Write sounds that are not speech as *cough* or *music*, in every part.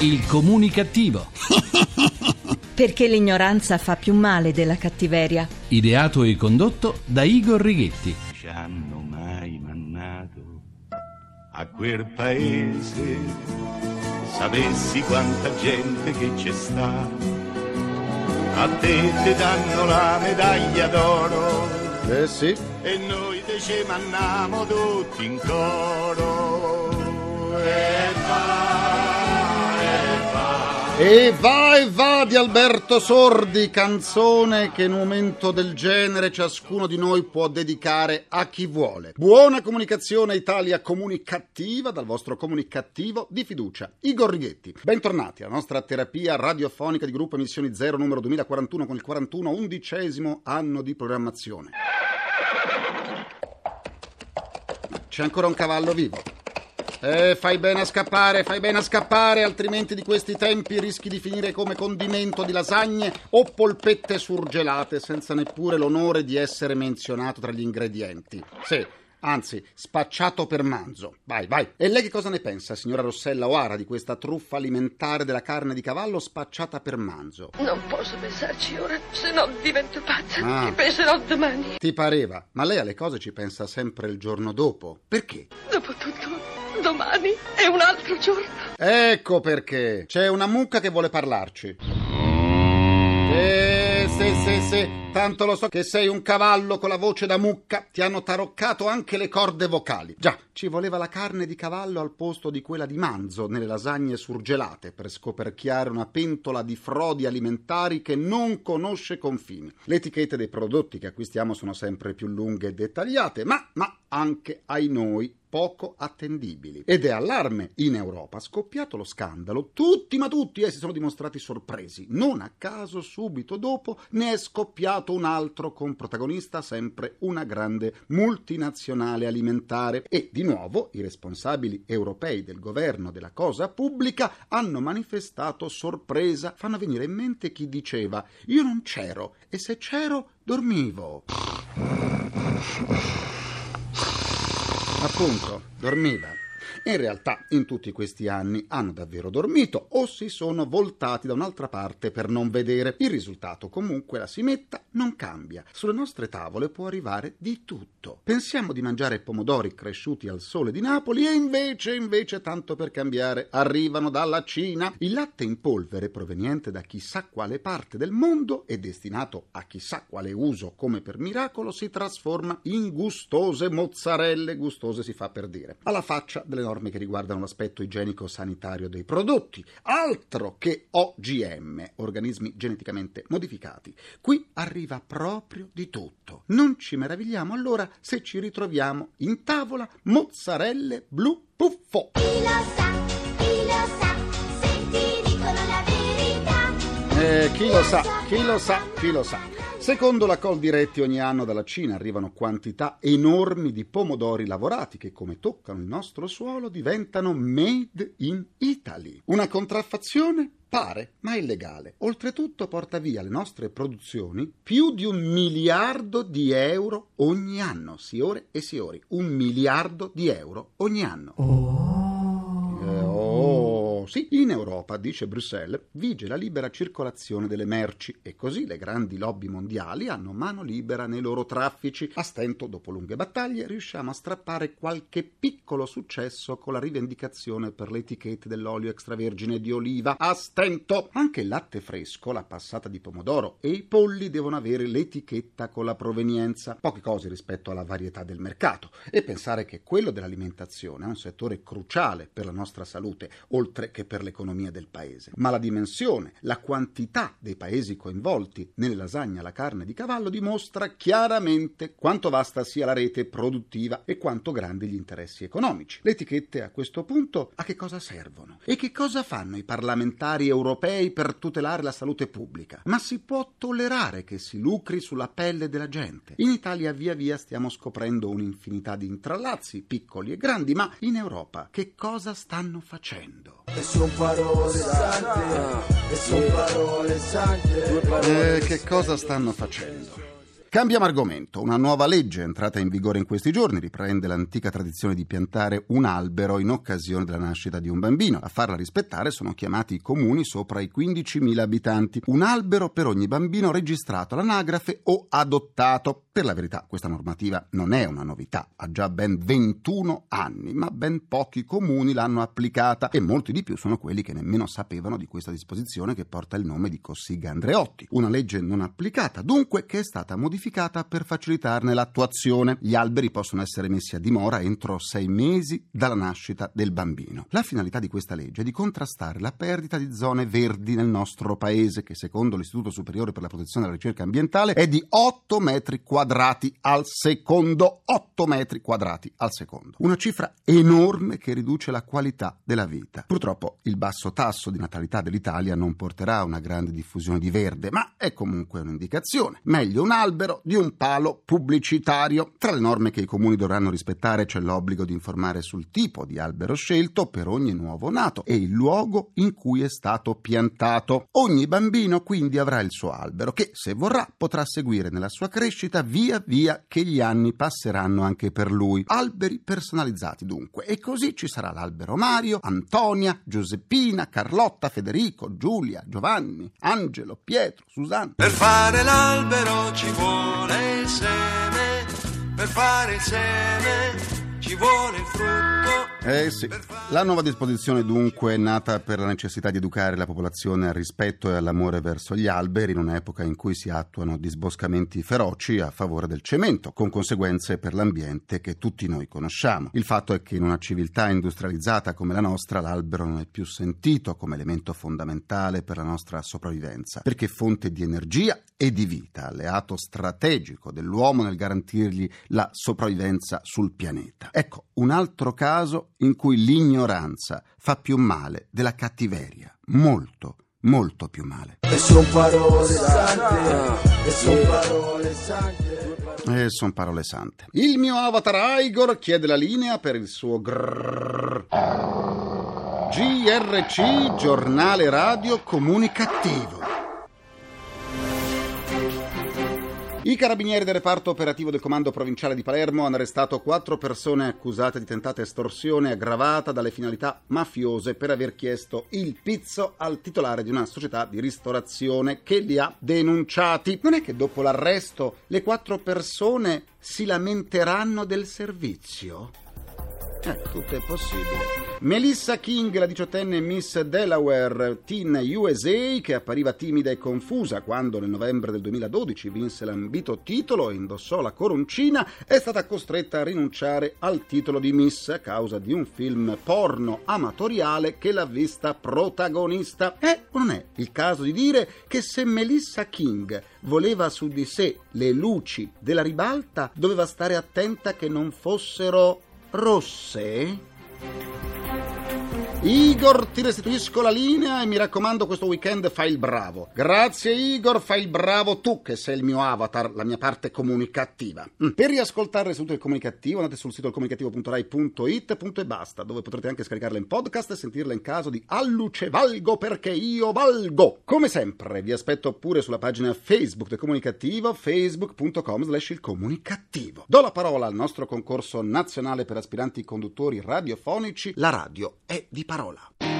Il comunicativo. Perché l'ignoranza fa più male della cattiveria. Ideato e condotto da Igor Righetti. ci hanno mai mannato a quel paese. Sapessi quanta gente che c'è sta, a te ti danno la medaglia d'oro Eh sì, e noi te ci manniamo tutti in coro. E e va. E va e va di Alberto Sordi, canzone che in un momento del genere ciascuno di noi può dedicare a chi vuole. Buona comunicazione Italia comunicativa dal vostro comunicativo di fiducia, Igor Righetti. Bentornati alla nostra terapia radiofonica di gruppo Emissioni Zero numero 2041 con il 41 undicesimo anno di programmazione. C'è ancora un cavallo vivo. Eh, fai bene a scappare, fai bene a scappare, altrimenti di questi tempi rischi di finire come condimento di lasagne o polpette surgelate senza neppure l'onore di essere menzionato tra gli ingredienti. Sì, anzi, spacciato per manzo. Vai, vai. E lei che cosa ne pensa, signora Rossella Oara, di questa truffa alimentare della carne di cavallo spacciata per manzo? Non posso pensarci ora, se no divento pazza. Ah. Ci penserò domani. Ti pareva, ma lei alle cose ci pensa sempre il giorno dopo. Perché? Dopotutto, domani è un altro giorno. Ecco perché. C'è una mucca che vuole parlarci. Eh, sì, sì, sì. Tanto lo so che sei un cavallo con la voce da mucca. Ti hanno taroccato anche le corde vocali. Già, ci voleva la carne di cavallo al posto di quella di manzo nelle lasagne surgelate per scoperchiare una pentola di frodi alimentari che non conosce confini. Le etichette dei prodotti che acquistiamo sono sempre più lunghe e dettagliate, ma, ma anche ai noi poco attendibili. Ed è allarme in Europa scoppiato lo scandalo. Tutti, ma tutti, eh, si sono dimostrati sorpresi. Non a caso, subito dopo, ne è scoppiato un altro con protagonista sempre una grande multinazionale alimentare. E di nuovo i responsabili europei del governo della cosa pubblica hanno manifestato sorpresa. Fanno venire in mente chi diceva: Io non c'ero, e se c'ero, dormivo. Appunto, dormiva. In realtà, in tutti questi anni hanno davvero dormito o si sono voltati da un'altra parte per non vedere. Il risultato, comunque, la si metta, non cambia. Sulle nostre tavole può arrivare di tutto. Pensiamo di mangiare pomodori cresciuti al sole di Napoli e invece, invece, tanto per cambiare, arrivano dalla Cina. Il latte in polvere proveniente da chissà quale parte del mondo e destinato a chissà quale uso come per miracolo si trasforma in gustose mozzarelle, gustose si fa per dire. Alla faccia delle norme che riguardano l'aspetto igienico-sanitario dei prodotti, altro che OGM, organismi geneticamente modificati. Qui arriva proprio di tutto. Non ci meravigliamo allora se ci ritroviamo in tavola mozzarelle blu puffo. Chi lo sa, chi lo sa, se ti dicono la verità. Eh, chi lo sa, chi lo sa, chi lo sa. Secondo la Col Diretti ogni anno dalla Cina arrivano quantità enormi di pomodori lavorati che come toccano il nostro suolo diventano made in Italy. Una contraffazione? Pare, ma illegale. Oltretutto porta via le nostre produzioni più di un miliardo di euro ogni anno. Signore e signori, un miliardo di euro ogni anno. Eh, sì, in Europa, dice Bruxelles, vige la libera circolazione delle merci e così le grandi lobby mondiali hanno mano libera nei loro traffici. A stento, dopo lunghe battaglie, riusciamo a strappare qualche piccolo successo con la rivendicazione per le etichette dell'olio extravergine di oliva. A stento! Anche il latte fresco, la passata di pomodoro e i polli devono avere l'etichetta con la provenienza. Poche cose rispetto alla varietà del mercato. E pensare che quello dell'alimentazione è un settore cruciale per la nostra salute, oltre che per l'economia del paese. Ma la dimensione, la quantità dei paesi coinvolti nelle lasagne alla carne di cavallo dimostra chiaramente quanto vasta sia la rete produttiva e quanto grandi gli interessi economici. Le etichette a questo punto a che cosa servono? E che cosa fanno i parlamentari europei per tutelare la salute pubblica? Ma si può tollerare che si lucri sulla pelle della gente? In Italia via via stiamo scoprendo un'infinità di intrallazzi, piccoli e grandi, ma in Europa che cosa stanno facendo? E son parole sante, e son parole sante. Eh, che cosa stanno facendo? Cambiamo argomento. Una nuova legge entrata in vigore in questi giorni riprende l'antica tradizione di piantare un albero in occasione della nascita di un bambino. A farla rispettare sono chiamati i comuni sopra i 15.000 abitanti. Un albero per ogni bambino registrato all'anagrafe o adottato. Per la verità, questa normativa non è una novità, ha già ben 21 anni, ma ben pochi comuni l'hanno applicata e molti di più sono quelli che nemmeno sapevano di questa disposizione che porta il nome di Cossiga Andreotti. Una legge non applicata, dunque, che è stata modificata per facilitarne l'attuazione. Gli alberi possono essere messi a dimora entro sei mesi dalla nascita del bambino. La finalità di questa legge è di contrastare la perdita di zone verdi nel nostro paese, che secondo l'Istituto Superiore per la Protezione e la Ricerca Ambientale è di 8 metri quadrati al secondo. 8 metri quadrati al secondo. Una cifra enorme che riduce la qualità della vita. Purtroppo il basso tasso di natalità dell'Italia non porterà a una grande diffusione di verde, ma è comunque un'indicazione. Meglio un albero di un palo pubblicitario. Tra le norme che i comuni dovranno rispettare c'è l'obbligo di informare sul tipo di albero scelto per ogni nuovo nato e il luogo in cui è stato piantato. Ogni bambino quindi avrà il suo albero che, se vorrà, potrà seguire nella sua crescita via via che gli anni passeranno anche per lui. Alberi personalizzati dunque. E così ci sarà l'albero Mario, Antonia, Giuseppina, Carlotta, Federico, Giulia, Giovanni, Angelo, Pietro, Susanna. Per fare l'albero ci vuole il seme, per fare il seme ci vuole il frutto. Eh sì, la nuova disposizione dunque è nata per la necessità di educare la popolazione al rispetto e all'amore verso gli alberi in un'epoca in cui si attuano disboscamenti feroci a favore del cemento, con conseguenze per l'ambiente che tutti noi conosciamo. Il fatto è che in una civiltà industrializzata come la nostra l'albero non è più sentito come elemento fondamentale per la nostra sopravvivenza, perché fonte di energia e di vita, alleato strategico dell'uomo nel garantirgli la sopravvivenza sul pianeta. Ecco, un altro caso in cui l'ignoranza fa più male della cattiveria, molto, molto più male. E son parole sante, e son parole sante. E sono parole sante. Il mio avatar Igor chiede la linea per il suo grrrr. GRC, giornale radio comunicativo. I carabinieri del reparto operativo del comando provinciale di Palermo hanno arrestato quattro persone accusate di tentata estorsione aggravata dalle finalità mafiose per aver chiesto il pizzo al titolare di una società di ristorazione che li ha denunciati. Non è che dopo l'arresto le quattro persone si lamenteranno del servizio? Eh, tutto è possibile. Melissa King, la diciottenne Miss Delaware Teen USA, che appariva timida e confusa quando nel novembre del 2012 vinse l'ambito titolo e indossò la coroncina, è stata costretta a rinunciare al titolo di Miss a causa di un film porno amatoriale che l'ha vista protagonista. Eh, non è il caso di dire che se Melissa King voleva su di sé le luci della ribalta, doveva stare attenta che non fossero rosse? Igor, ti restituisco la linea e mi raccomando questo weekend fai il bravo. Grazie Igor, fai il bravo tu che sei il mio avatar, la mia parte comunicativa. Mm. Per riascoltare l'istituto del comunicativo andate sul sito comunicativo.rai.it punto e basta, dove potrete anche scaricarla in podcast e sentirla in caso di alluce valgo perché io valgo. Come sempre vi aspetto pure sulla pagina Facebook del comunicativo facebook.com slash il comunicativo. Do la parola al nostro concorso nazionale per aspiranti conduttori radiofonici. La radio è di parola.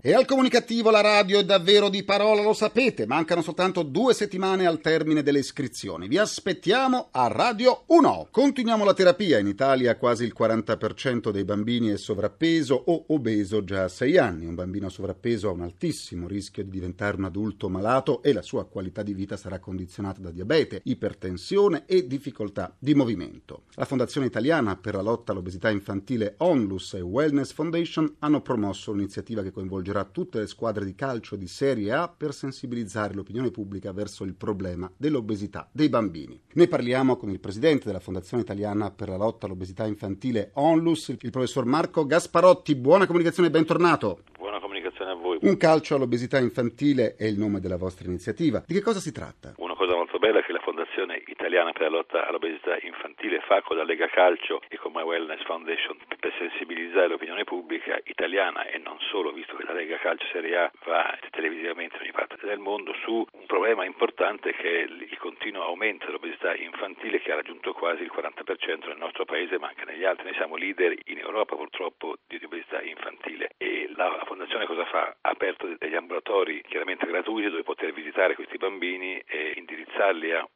E al comunicativo la radio è davvero di parola, lo sapete, mancano soltanto due settimane al termine delle iscrizioni. Vi aspettiamo a Radio 1. Continuiamo la terapia. In Italia quasi il 40% dei bambini è sovrappeso o obeso già a 6 anni. Un bambino sovrappeso ha un altissimo rischio di diventare un adulto malato e la sua qualità di vita sarà condizionata da diabete, ipertensione e difficoltà di movimento. La Fondazione Italiana per la lotta all'obesità infantile Onlus e Wellness Foundation hanno promosso un'iniziativa che coinvolgerà coinvolgerà tutte le squadre di calcio di Serie A per sensibilizzare l'opinione pubblica verso il problema dell'obesità dei bambini. Ne parliamo con il presidente della Fondazione Italiana per la lotta all'obesità infantile ONLUS, il professor Marco Gasparotti. Buona comunicazione e bentornato. Buona comunicazione a voi. Un calcio all'obesità infantile è il nome della vostra iniziativa. Di che cosa si tratta? Una cosa molto bella che la Fondazione Italiana per la lotta all'obesità infantile fa con la Lega Calcio e con My Wellness Foundation per sensibilizzare l'opinione pubblica italiana e non solo, visto che la Lega Calcio Serie A va televisivamente in ogni parte del mondo, su un problema importante che è il continuo aumento dell'obesità infantile che ha raggiunto quasi il 40% nel nostro paese ma anche negli altri. Noi siamo leader in Europa purtroppo di obesità infantile e la Fondazione cosa fa? Ha aperto degli ambulatori chiaramente gratuiti dove poter visitare questi bambini e indirizzarli a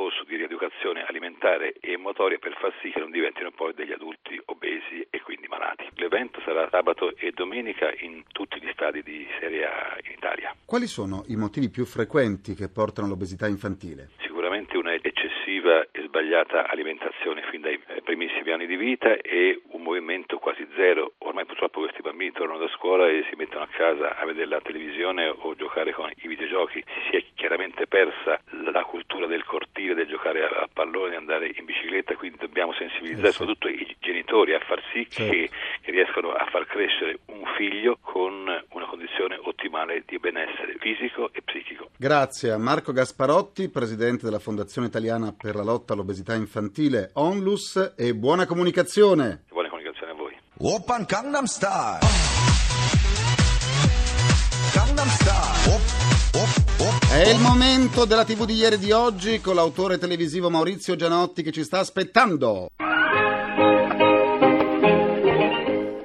percorso di rieducazione alimentare e motoria per far sì che non diventino poi degli adulti obesi e quindi malati. L'evento sarà sabato e domenica in tutti gli stadi di Serie A in Italia. Quali sono i motivi più frequenti che portano all'obesità infantile? Sicuramente una eccessiva e sbagliata alimentazione fin dai eh, primissimi anni di vita e un movimento quasi zero. Ormai purtroppo questi bambini tornano da scuola e si mettono a casa a vedere la televisione o giocare con i videogiochi. Si è chiaramente persa la cultura del cortile, del giocare a pallone, di andare in bicicletta, quindi dobbiamo sensibilizzare Eh sì. soprattutto i genitori a far sì Certo. che, che riescano a far crescere un figlio con una condizione ottimale di benessere fisico e psichico. Grazie a Marco Gasparotti, presidente della Fondazione Italiana per la lotta all'obesità infantile ONLUS e buona comunicazione. Buona comunicazione a voi. Oppan Gangnam Style. È il momento della TV di ieri e di oggi con l'autore televisivo Maurizio Gianotti che ci sta aspettando.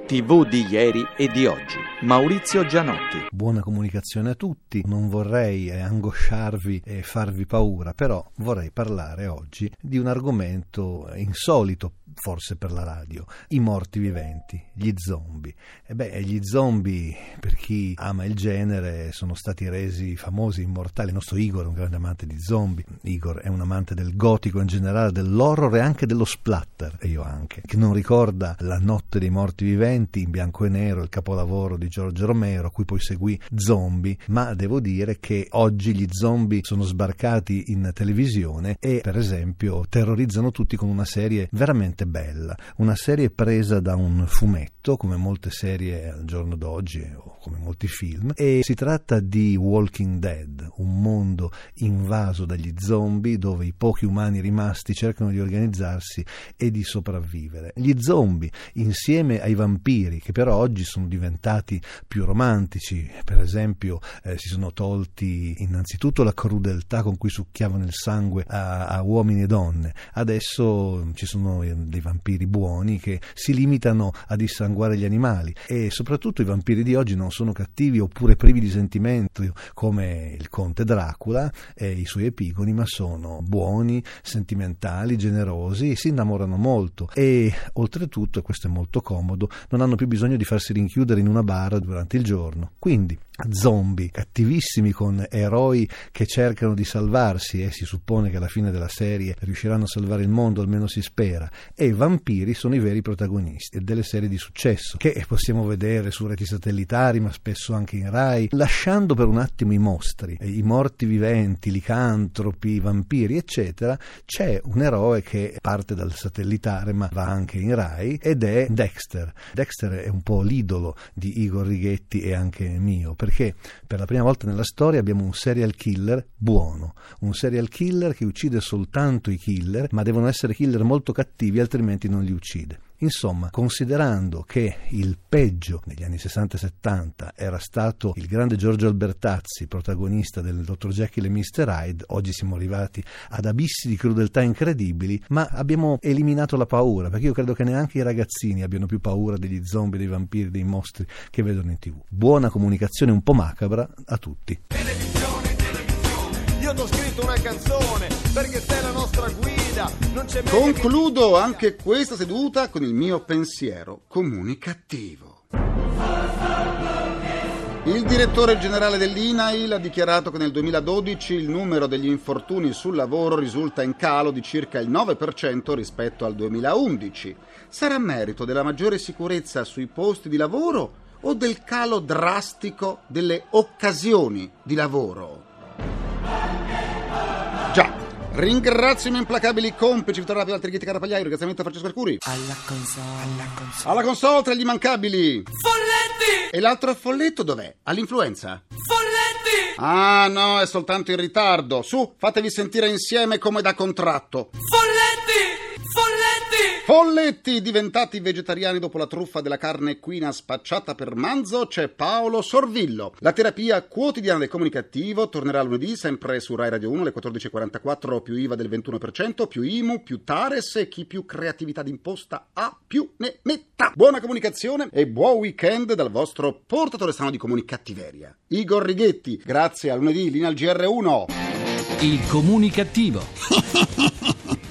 TV di ieri e di oggi. Maurizio Gianotti. Buona comunicazione a tutti, non vorrei eh, angosciarvi e farvi paura, però vorrei parlare oggi di un argomento insolito forse per la radio, i morti viventi, gli zombie. E beh, gli zombie, per chi ama il genere, sono stati resi famosi, immortali. Il nostro Igor è un grande amante di zombie, Igor è un amante del gotico in generale, dell'horror e anche dello splatter, e io anche, che non ricorda La notte dei morti viventi in bianco e nero, il capolavoro di Giorgio Romero, a cui poi seguì Zombie, ma devo dire che oggi gli zombie sono sbarcati in televisione e per esempio terrorizzano tutti con una serie veramente bella, una serie presa da un fumetto, come molte serie al giorno d'oggi o come molti film, e si tratta di Walking Dead, un mondo invaso dagli zombie dove i pochi umani rimasti cercano di organizzarsi e di sopravvivere. Gli zombie, insieme ai vampiri, che però oggi sono diventati più romantici, per esempio eh, si sono tolti innanzitutto la crudeltà con cui succhiavano il sangue a, a uomini e donne, adesso ci sono eh, dei vampiri buoni che si limitano a dissanguare gli animali. E soprattutto i vampiri di oggi non sono cattivi oppure privi di sentimento come il conte Dracula e i suoi epigoni, ma sono buoni, sentimentali, generosi, si innamorano molto. E oltretutto, e questo è molto comodo, non hanno più bisogno di farsi rinchiudere in una bara durante il giorno. Quindi zombie cattivissimi con eroi che cercano di salvarsi e si suppone che alla fine della serie riusciranno a salvare il mondo, almeno si spera, e vampiri sono i veri protagonisti delle serie di successo che possiamo vedere su reti satellitari ma spesso anche in Rai, lasciando per un attimo i mostri, i morti viventi, licantropi, i vampiri eccetera, c'è un eroe che parte dal satellitare ma va anche in Rai ed è Dexter. Dexter è un po' l'idolo di Igor Righetti e anche mio perché per la prima volta nella storia abbiamo un serial killer buono, un serial killer che uccide soltanto i killer, ma devono essere killer molto cattivi, altrimenti non li uccide. Insomma, considerando che il peggio negli anni 60 e 70 era stato il grande Giorgio Albertazzi, protagonista del Dr. Jekyll e Mr. Hyde, oggi siamo arrivati ad abissi di crudeltà incredibili, ma abbiamo eliminato la paura, perché io credo che neanche i ragazzini abbiano più paura degli zombie, dei vampiri, dei mostri che vedono in tv. Buona comunicazione un po' macabra a tutti. Io ti ho scritto una canzone perché sei la nostra guida. Meglio che- Concludo anche questa seduta con il mio pensiero comunicativo. Il direttore generale dell'INAIL ha dichiarato che nel 2012 il numero degli infortuni sul lavoro risulta in calo di circa il 9% rispetto al 2011. Sarà merito della maggiore sicurezza sui posti di lavoro o del calo drastico delle occasioni di lavoro? Ringrazio i miei implacabili complici Vittorio Rapido, Altri Ghitti Carapagliai, ringraziamento a Francesco Arcuri. Alla console, alla console. Alla console tra gli immancabili. Folletti! E l'altro folletto dov'è? All'influenza? Folletti! Ah no, è soltanto in ritardo. Su, fatevi sentire insieme come da contratto. Folletti! Folletti! Diventati vegetariani dopo la truffa della carne equina spacciata per manzo, c'è Paolo Sorvillo. La terapia quotidiana del comunicativo tornerà lunedì sempre su Rai Radio 1 alle 14.44 più IVA del 21%, più IMU, più Tares e chi più creatività d'imposta ha più ne metta. Buona comunicazione e buon weekend dal vostro portatore strano di comunicattiveria. Igor Righetti, grazie a lunedì, linea al GR1. Il comunicativo. *laughs*